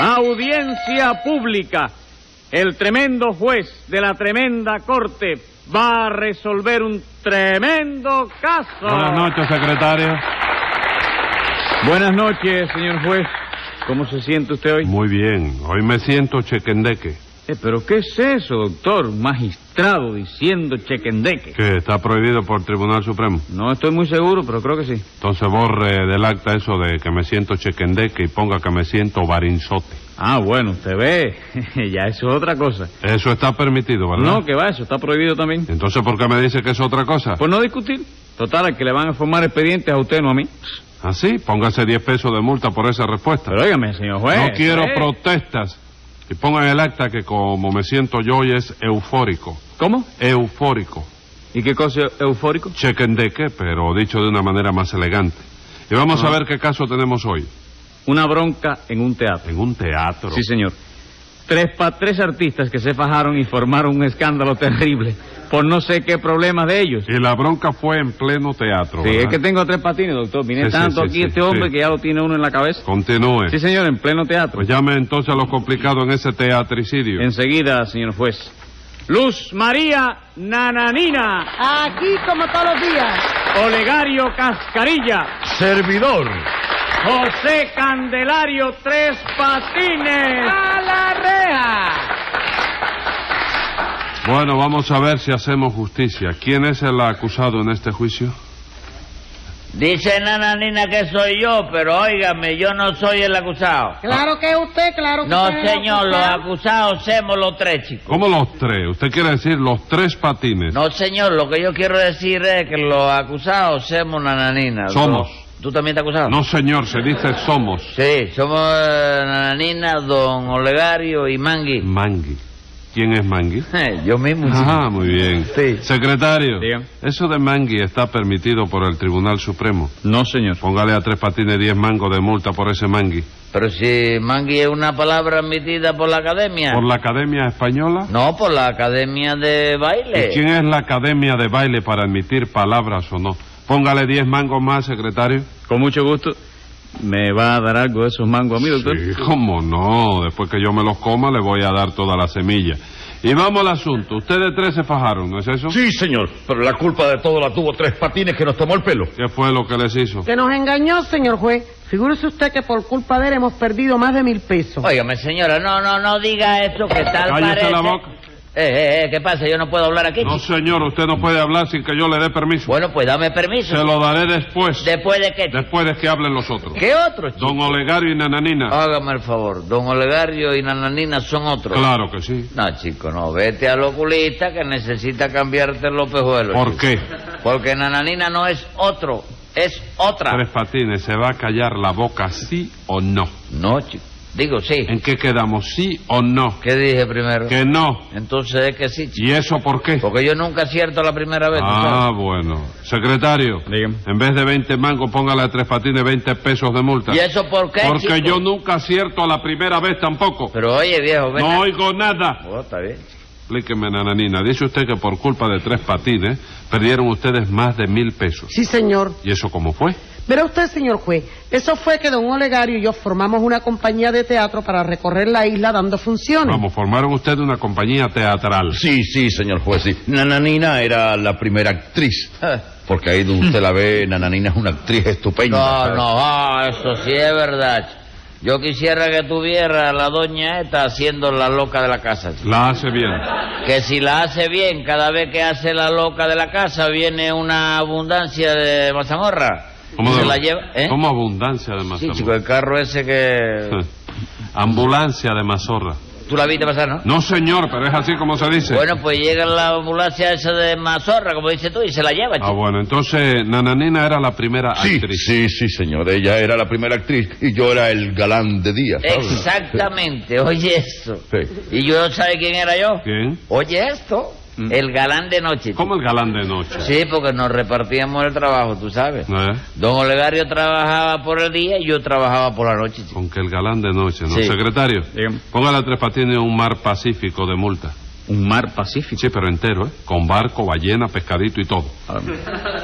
Audiencia pública. El tremendo juez de la tremenda corte va a resolver un tremendo caso. Buenas noches, secretario. Buenas noches, señor juez. ¿Cómo se siente usted hoy? Muy bien. Hoy me siento chequendeque. Eh, ¿Pero qué es eso, doctor? Magistrado diciendo chequendeque. Que está prohibido por Tribunal Supremo. No estoy muy seguro, pero creo que sí. Entonces borre del acta eso de que me siento chequendeque y ponga que me siento barinzote. Ah, bueno, usted ve. ya eso es otra cosa. Eso está permitido, ¿verdad? No, que va, eso está prohibido también. Entonces, ¿por qué me dice que es otra cosa? Pues no discutir. Total, al que le van a formar expedientes a usted, no a mí. Así, póngase 10 pesos de multa por esa respuesta. Pero óigame, señor juez. no quiero ¿eh? protestas. Y ponga en el acta que como me siento yo hoy es eufórico. ¿Cómo? Eufórico. ¿Y qué cosa es eufórico? Chequendeque, pero dicho de una manera más elegante. Y vamos Ah. a ver qué caso tenemos hoy. Una bronca en un teatro. En un teatro. Sí, señor. Tres, pa tres artistas que se fajaron y formaron un escándalo terrible por no sé qué problemas de ellos. Y la bronca fue en pleno teatro. Sí, ¿verdad? es que tengo tres patines, doctor. Vine Sí, tanto sí, aquí sí, este hombre sí. que ya lo tiene uno en la cabeza. Continúe. Sí, señor, en pleno teatro. Pues llame entonces a lo complicado en ese teatricidio. Enseguida, señor juez. Luz María Nananina, Aquí como todos los días. Olegario Cascarilla, Servidor. José Candelario Tres Patines. ¡A la reja! Bueno, vamos a ver si hacemos justicia. ¿Quién es el acusado en este juicio? Dice Nananina que soy yo, pero óigame, yo no soy el acusado. Claro que usted, claro que No, usted señor, los acusado. acusados somos los tres, chicos. ¿Cómo los tres? Usted quiere decir los tres patines. No, señor, lo que yo quiero decir es que los acusados somos Nananina. Somos. ¿Tú, tú también estás acusado? No, señor, se dice somos. Sí, somos eh, Nananina, don Olegario y Mangui. Mangui. ¿Quién es Mangui? Eh, yo mismo. Ah, muy bien. Sí. Secretario, eso de Mangui está permitido por el Tribunal Supremo. No, señor. Póngale a tres patines 10 mangos de multa por ese Mangui. Pero si Mangui es una palabra admitida por la academia. ¿Por la Academia Española? No, por la academia de baile. ¿Y quién es la Academia de Baile para admitir palabras o no? Póngale 10 mangos más, secretario. Con mucho gusto. ¿Me va a dar algo de esos mangos a mí, doctor? Sí, cómo no. Después que yo me los coma, le voy a dar toda la semilla. Y vamos al asunto. Ustedes tres se fajaron, ¿no es eso? Sí, señor. Pero la culpa de todo la tuvo Tres Patines que nos tomó el pelo. ¿Qué fue lo que les hizo? Que nos engañó, señor juez. Figúrese usted que por culpa de él hemos perdido más de mil pesos. Óigame, señora, no, no, no diga eso, que tal Cállese parece... la boca. Eh, eh, eh, ¿qué pasa? Yo no puedo hablar aquí. No, chico? señor, usted no puede hablar sin que yo le dé permiso. Bueno, pues dame permiso. Se lo daré después. ¿Después de qué? chico? Después de que hablen los otros. ¿Qué otro, chico? Don Olegario y Nananina. Hágame el favor, don Olegario y Nananina son otros. Claro que sí. No, chico, no. Vete al oculista que necesita cambiarte los pejuelos. ¿Por qué? Porque Nananina no es otro, es otra. Tres patines, ¿se va a callar la boca sí o no? No, chico. Digo, sí. ¿En qué quedamos? ¿Sí o no? ¿Qué dije primero? Que no. Entonces es que sí, chico. ¿Y eso por qué? Porque yo nunca acierto la primera vez, ¿tú Ah, sabes? bueno. Secretario, Dígame. en vez de 20 mangos, póngale a tres patines 20 pesos de multa. ¿Y eso por qué, Porque chico? yo nunca acierto a la primera vez tampoco. Pero oye, viejo, ven. No a- oigo nada. Oh, está bien. Explíqueme, nananina. Dice usted que por culpa de tres patines perdieron ustedes más de mil pesos. Sí, señor. ¿Y eso cómo fue? Verá usted, señor juez, eso fue que don Olegario y yo formamos una compañía de teatro para recorrer la isla dando funciones. Vamos, formaron ustedes una compañía teatral. Sí, sí, señor juez, sí. Nananina era la primera actriz. Porque ahí donde usted la ve, Nananina es una actriz estupenda. No, no, ah, eso sí es verdad. Yo quisiera que tuviera la doña esta haciendo la loca de la casa. chico. La hace bien. Que si la hace bien, cada vez que hace la loca de la casa, viene una abundancia de mazamorra. ¿Cómo, Y se de- la lleva, ¿eh? ¿Cómo abundancia de Sí, mazorra? chico, el carro ese que... Ambulancia de mazorra. Tú la viste pasar, ¿no? No, señor, pero es así como se dice. Bueno, pues llega la ambulancia esa de mazorra, como dices tú, y se la lleva, Ah, chico. bueno, entonces Nananina era la primera Sí, actriz. sí, sí, señor. Ella era la primera actriz y yo era el galán de día. Exactamente, oye eso. Sí. ¿Y yo sabe quién era yo? ¿Quién? Oye esto, Mm. el galán de noche. chico. ¿Cómo el galán de noche? Sí, porque nos repartíamos el trabajo, tú sabes. ¿Eh? Don Olegario trabajaba por el día y yo trabajaba por la noche. chico. Con que el galán de noche, ¿no? Sí. Secretario, Dígame. póngale a Tres Patines un mar pacífico de multa. Un mar pacífico. Sí, pero entero, ¿eh? Con barco, ballena, pescadito y todo.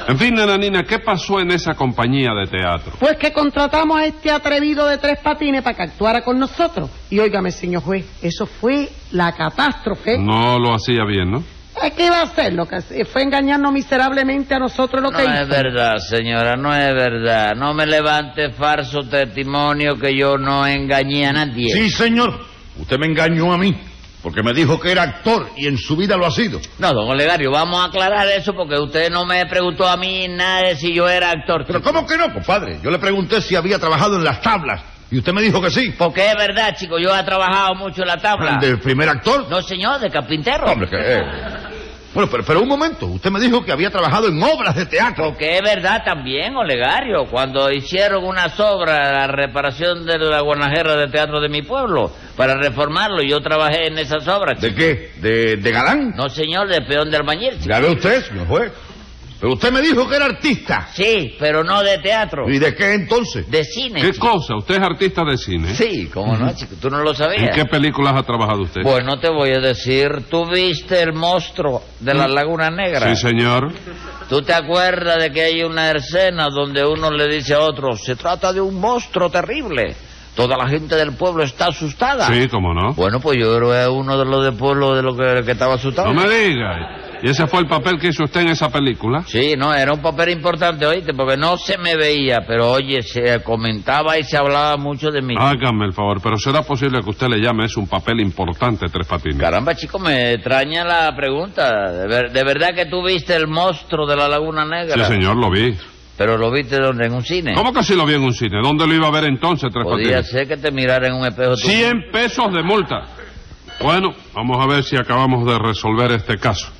En fin, nananina, ¿qué pasó en esa compañía de teatro? Pues que contratamos a este atrevido de tres patines para que actuara con nosotros. Y óigame, señor juez, eso fue la catástrofe. No lo hacía bien, ¿no? Eh, ¿Qué iba a hacer? Lo que fue engañarnos miserablemente a nosotros lo No que es hizo. verdad, señora, no es verdad. No me levante falso testimonio que yo no engañé a nadie. Sí, señor. Usted me engañó a mí. Porque me dijo que era actor y en su vida lo ha sido. No, don Olegario, vamos a aclarar eso porque usted no me preguntó a mí nada de si yo era actor. Pero ¿cómo que no, compadre? Yo le pregunté si había trabajado en las tablas y usted me dijo que sí. Porque es verdad, chico, yo he trabajado mucho en la tabla. ¿Del primer actor? No, señor, de carpintero. Hombre, que... eh. Bueno, pero, pero un momento. Usted me dijo que había trabajado en obras de teatro. Porque es verdad también, Olegario, cuando hicieron unas obras, la reparación de la guanajera de teatro de mi pueblo, para reformarlo, yo trabajé en esas obras. ¿De qué? ¿De, de galán? No, señor, de peón de albañil. chico. Ya ve usted, señor juez. Pero usted me dijo que era artista. Sí, pero no de teatro. ¿Y de qué entonces? De cine. ¿Qué chico. cosa? ¿Usted es artista de cine? Sí, cómo no, chico, tú no lo ¿En sabías. qué películas ha trabajado usted? Bueno, te voy a decir, tú viste el monstruo de la Laguna Negra. Sí, señor. ¿Tú te acuerdas de que hay una escena donde uno le dice a otro, se trata de un monstruo terrible? Toda la gente del pueblo está asustada. Sí, cómo no. Bueno, pues yo era uno de los del pueblo de lo que, que estaba asustado. No me diga. ¿Y ese fue el papel que hizo usted en esa película? Sí, no, era un papel importante, oíste, porque no se me veía, pero oye, se comentaba y se hablaba mucho de mí. Hágame el favor, pero ¿será posible que usted le llame es un papel importante, Tres Patines? Caramba, chico, me extraña la pregunta. ¿De, ver- de verdad que tú viste el monstruo de la Laguna Negra? Sí, señor, lo vi. ¿Pero lo viste donde? ¿En un cine? ¿Cómo que si lo vi en un cine? ¿Dónde lo iba a ver entonces, Tres Podía Patines? ser que te mirara en un espejo. 100 pesos de multa. Bueno, vamos a ver si acabamos de resolver este caso.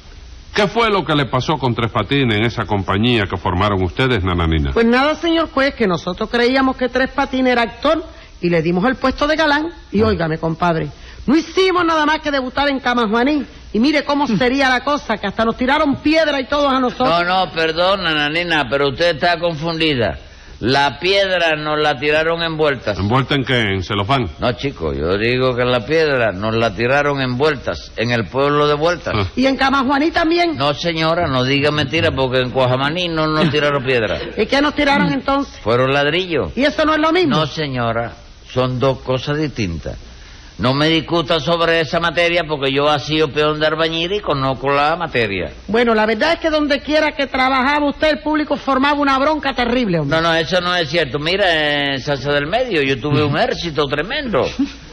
¿Qué fue lo que le pasó con Tres Patines en esa compañía que formaron ustedes, Nananina? Pues nada, señor juez, que nosotros creíamos que Tres Patines era actor y le dimos el puesto de galán. Y Ah. óigame, compadre, no hicimos nada más que debutar en Camajuaní. Y mire cómo sería la cosa, que hasta nos tiraron piedra y todos a nosotros. No, no, perdona, nanina, pero usted está confundida. La piedra nos la tiraron envueltas. ¿Envuelta en qué? ¿En celofán? No, chico, yo digo que la piedra nos la tiraron envueltas en el pueblo de Vueltas. Ah. Y en Camajuaní también. No, señora, no diga mentira porque en Cuajamaní no nos tiraron piedra. ¿Y qué nos tiraron entonces? Fueron ladrillos. ¿Y eso no es lo mismo? No, señora, son dos cosas distintas. No me discuta sobre esa materia porque yo he sido peón de albañil y conozco la materia. Bueno, la verdad es que donde quiera que trabajaba usted, el público formaba una bronca terrible, hombre. No, no, eso no es cierto. Mira, en Salsa del Medio yo tuve un éxito tremendo.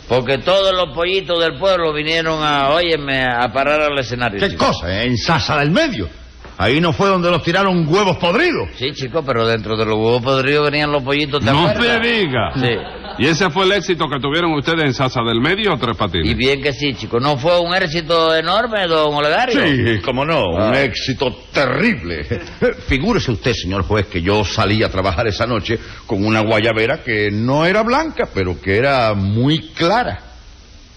Porque todos los pollitos del pueblo vinieron a, óyeme, a parar al escenario. ¿Qué chico. cosa? En Sasa del Medio. Ahí no fue donde nos tiraron huevos podridos. Sí, chico, pero dentro de los huevos podridos venían los pollitos de No me diga. Sí. ¿Y ese fue el éxito que tuvieron ustedes en Sasa del Medio o Tres Patines? Y bien que sí, chico. ¿No fue un éxito enorme, don Olegario? Sí, cómo no, un Ah. éxito terrible. Figúrese usted, señor juez, que yo salí a trabajar esa noche con una guayabera que no era blanca, pero que era muy clara.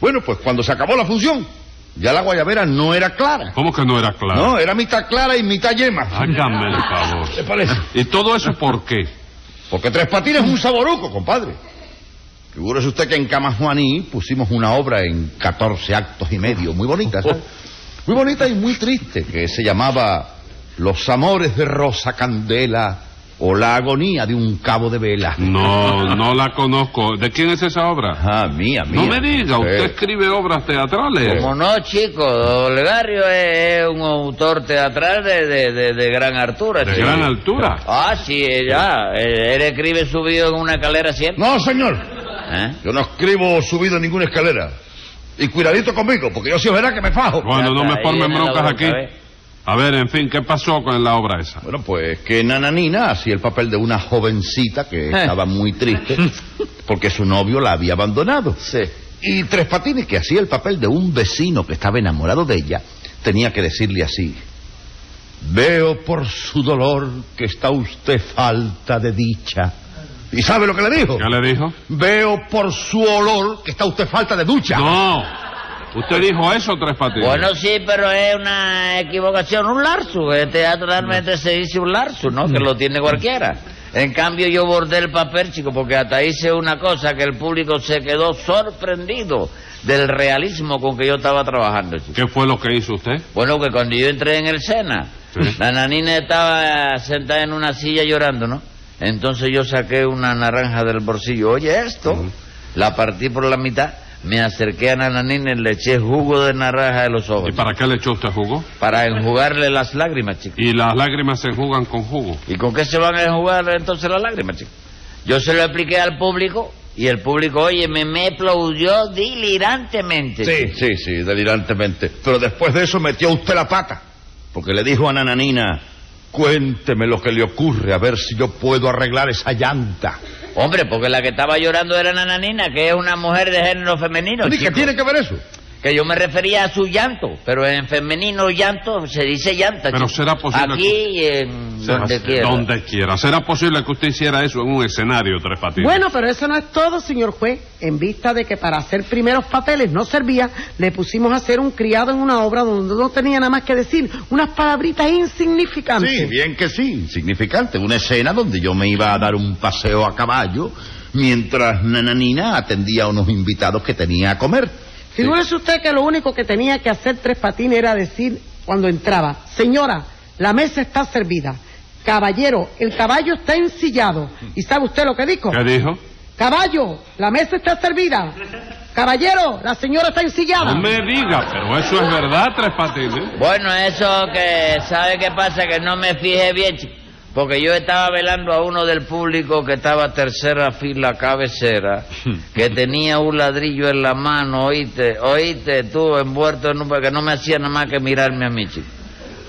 Bueno, pues cuando se acabó la función, ya la guayabera no era clara. ¿Cómo que no era claro? No, era mitad clara y mitad yema. Hágame el favor. ¿Qué parece? ¿Y todo eso por qué? Porque Tres Patines es un saboruco, compadre. Figúrese usted que en Camajuaní pusimos una obra en 14 actos y medio, muy bonita, ¿sabes? Muy bonita y muy triste, que se llamaba Los amores de Rosa Candela o La agonía de un cabo de vela. No, no la conozco. ¿De quién es esa obra? Ah, mía, mía. No me diga, usted Eh, escribe obras teatrales. Como no, chico, Olegario es, es un autor teatral de, de, de- de gran altura. De chico. gran altura. Ah, sí, ya. Él, él escribe subido en una escalera siempre. No, señor. ¿Eh? Yo no escribo subido en ninguna escalera. Y cuidadito conmigo, porque yo sí es verdad que me fajo. Bueno, no me formen broncas bronca, aquí. A ver, en fin, ¿qué pasó con la obra esa? Bueno, pues que Nananina hacía el papel de una jovencita que estaba muy triste porque su novio la había abandonado. Sí. Y Tres Patines, que hacía el papel de un vecino que estaba enamorado de ella, tenía que decirle así. Veo por su dolor que está usted falta de dicha. ¿Y sabe lo que le dijo? ¿Qué le dijo? Veo por su olor que está usted falta de ducha. No. ¿Usted dijo eso, Tres Patines? Bueno, sí, pero es una equivocación, un larzo. Eh, Teatralmente se dice un larzo, ¿no? Que lo tiene cualquiera. En cambio yo bordé el papel, chico, porque hasta hice una cosa que el público se quedó sorprendido del realismo con que yo estaba trabajando, chico. ¿Qué fue lo que hizo usted? Bueno, que cuando yo entré en el Sena, Sí. la nanina estaba sentada en una silla llorando, ¿no? Entonces yo saqué una naranja del bolsillo. Oye, esto, la partí por la mitad, me acerqué a la nanina y le eché jugo de naranja de los ojos. ¿Y para qué le echó usted jugo? Para enjugarle las lágrimas, chico. Y las lágrimas se jugan con jugo. ¿Y con qué se van a enjugar entonces las lágrimas, chico? Yo se lo expliqué al público y el público, oye, me, me aplaudió delirantemente. Sí, sí, sí, delirantemente. Pero después de eso metió usted la pata. Porque le dijo a Nananina, cuénteme lo que le ocurre, a ver si yo puedo arreglar esa llanta. Hombre, porque la que estaba llorando era la nanina, que es una mujer de género femenino. ¿Y qué tiene que ver eso? Que yo me refería a su llanto, pero en femenino llanto se dice llanta. Pero chico. será posible Aquí y en Será- donde quiera. Donde quiera. ¿Será posible que usted hiciera eso en un escenario, Tres Patines? Bueno, pero eso no es todo, señor juez. En vista de que para hacer primeros papeles no servía, le pusimos a hacer un criado en una obra donde no tenía nada más que decir unas palabritas insignificantes. Sí, bien que sí, insignificante. Una escena donde yo me iba a dar un paseo a caballo mientras Nananina atendía a unos invitados que tenía a comer. Figúrese usted que lo único que tenía que hacer Tres Patines era decir cuando entraba, señora, la mesa está servida. Caballero, el caballo está ensillado. ¿Y sabe usted lo que dijo? ¿Qué dijo? Caballo, la mesa está servida. Caballero, la señora está ensillada. No me diga, pero eso es verdad, Tres Patines. Bueno, eso que, ¿sabe qué pasa? Que no me fijé bien, chico. Porque yo estaba velando a uno del público que estaba tercera fila cabecera, que tenía un ladrillo en la mano, oíste, oíste, tú envuelto en un... que no me hacía nada más que mirarme a mí, chico.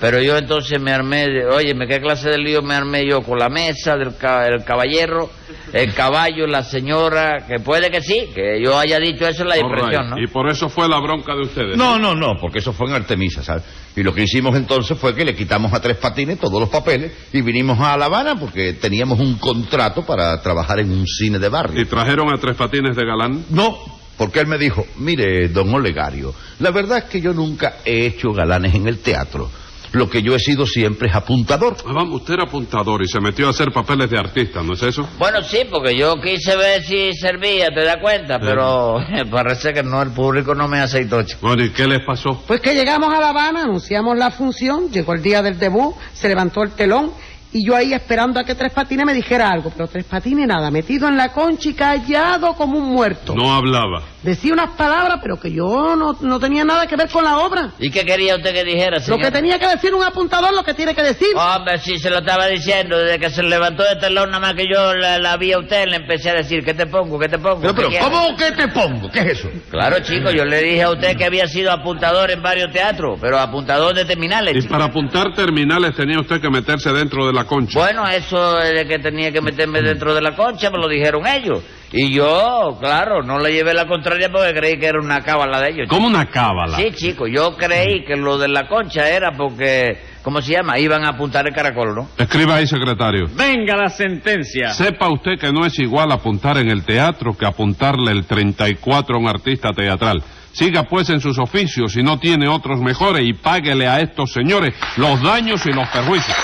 Pero yo entonces me armé, de- óyeme, ¿qué clase de lío me armé yo con la mesa del ca- el caballero, el caballo, la señora? Que puede que sí, que yo haya dicho eso en la impresión. ¿no? Y por eso fue la bronca de ustedes. No, no, no, porque eso fue en Artemisa, ¿sabes? Y lo que hicimos entonces fue que le quitamos a Tres Patines todos los papeles y vinimos a La Habana porque teníamos un contrato para trabajar en un cine de barrio. ¿Y trajeron a Tres Patines de galán? No, porque él me dijo, mire, don Olegario, la verdad es que yo nunca he hecho galanes en el teatro. Lo que yo he sido siempre es apuntador. Ah, vamos, usted era apuntador y se metió a hacer papeles de artista, ¿no es eso? Bueno, sí, porque yo quise ver si servía, ¿te das cuenta? Pero parece que no, el público no me aceitó, chico. Bueno, ¿y qué les pasó? Pues que llegamos a La Habana, anunciamos la función, llegó el día del debut, se levantó el telón y yo ahí esperando a que Tres Patines me dijera algo, pero Tres Patines nada, metido en la concha y callado como un muerto. No hablaba. Decía unas palabras, pero que yo no, no tenía nada que ver con la obra. ¿Y qué quería usted que dijera, Lo señor? que tenía que decir un apuntador, lo que tiene que decir. Hombre, sí, se lo estaba diciendo. Desde que se levantó de telón, nada más que yo la, la vi a usted, le empecé a decir, ¿qué te pongo? ¿Qué te pongo? Pero. ¿cómo que te pongo? ¿Qué es eso? Claro, chico, yo le dije a usted que había sido apuntador en varios teatros, pero apuntador de terminales. Y chico. para apuntar terminales tenía usted que meterse dentro de la concha. Bueno, eso de que tenía que meterme dentro de la concha, me lo dijeron ellos. Y yo, claro, no le llevé la contraria porque creí que era una cábala de ellos. chico. Como una cábala. Sí, chico, yo creí que lo de la concha era porque, ¿cómo se llama? Iban a apuntar el caracol, ¿no? Escriba ahí, secretario. Venga la sentencia. Sepa usted que no es igual apuntar en el teatro que apuntarle el 34 a un artista teatral. Siga pues en sus oficios si no tiene otros mejores y páguele a estos señores los daños y los perjuicios.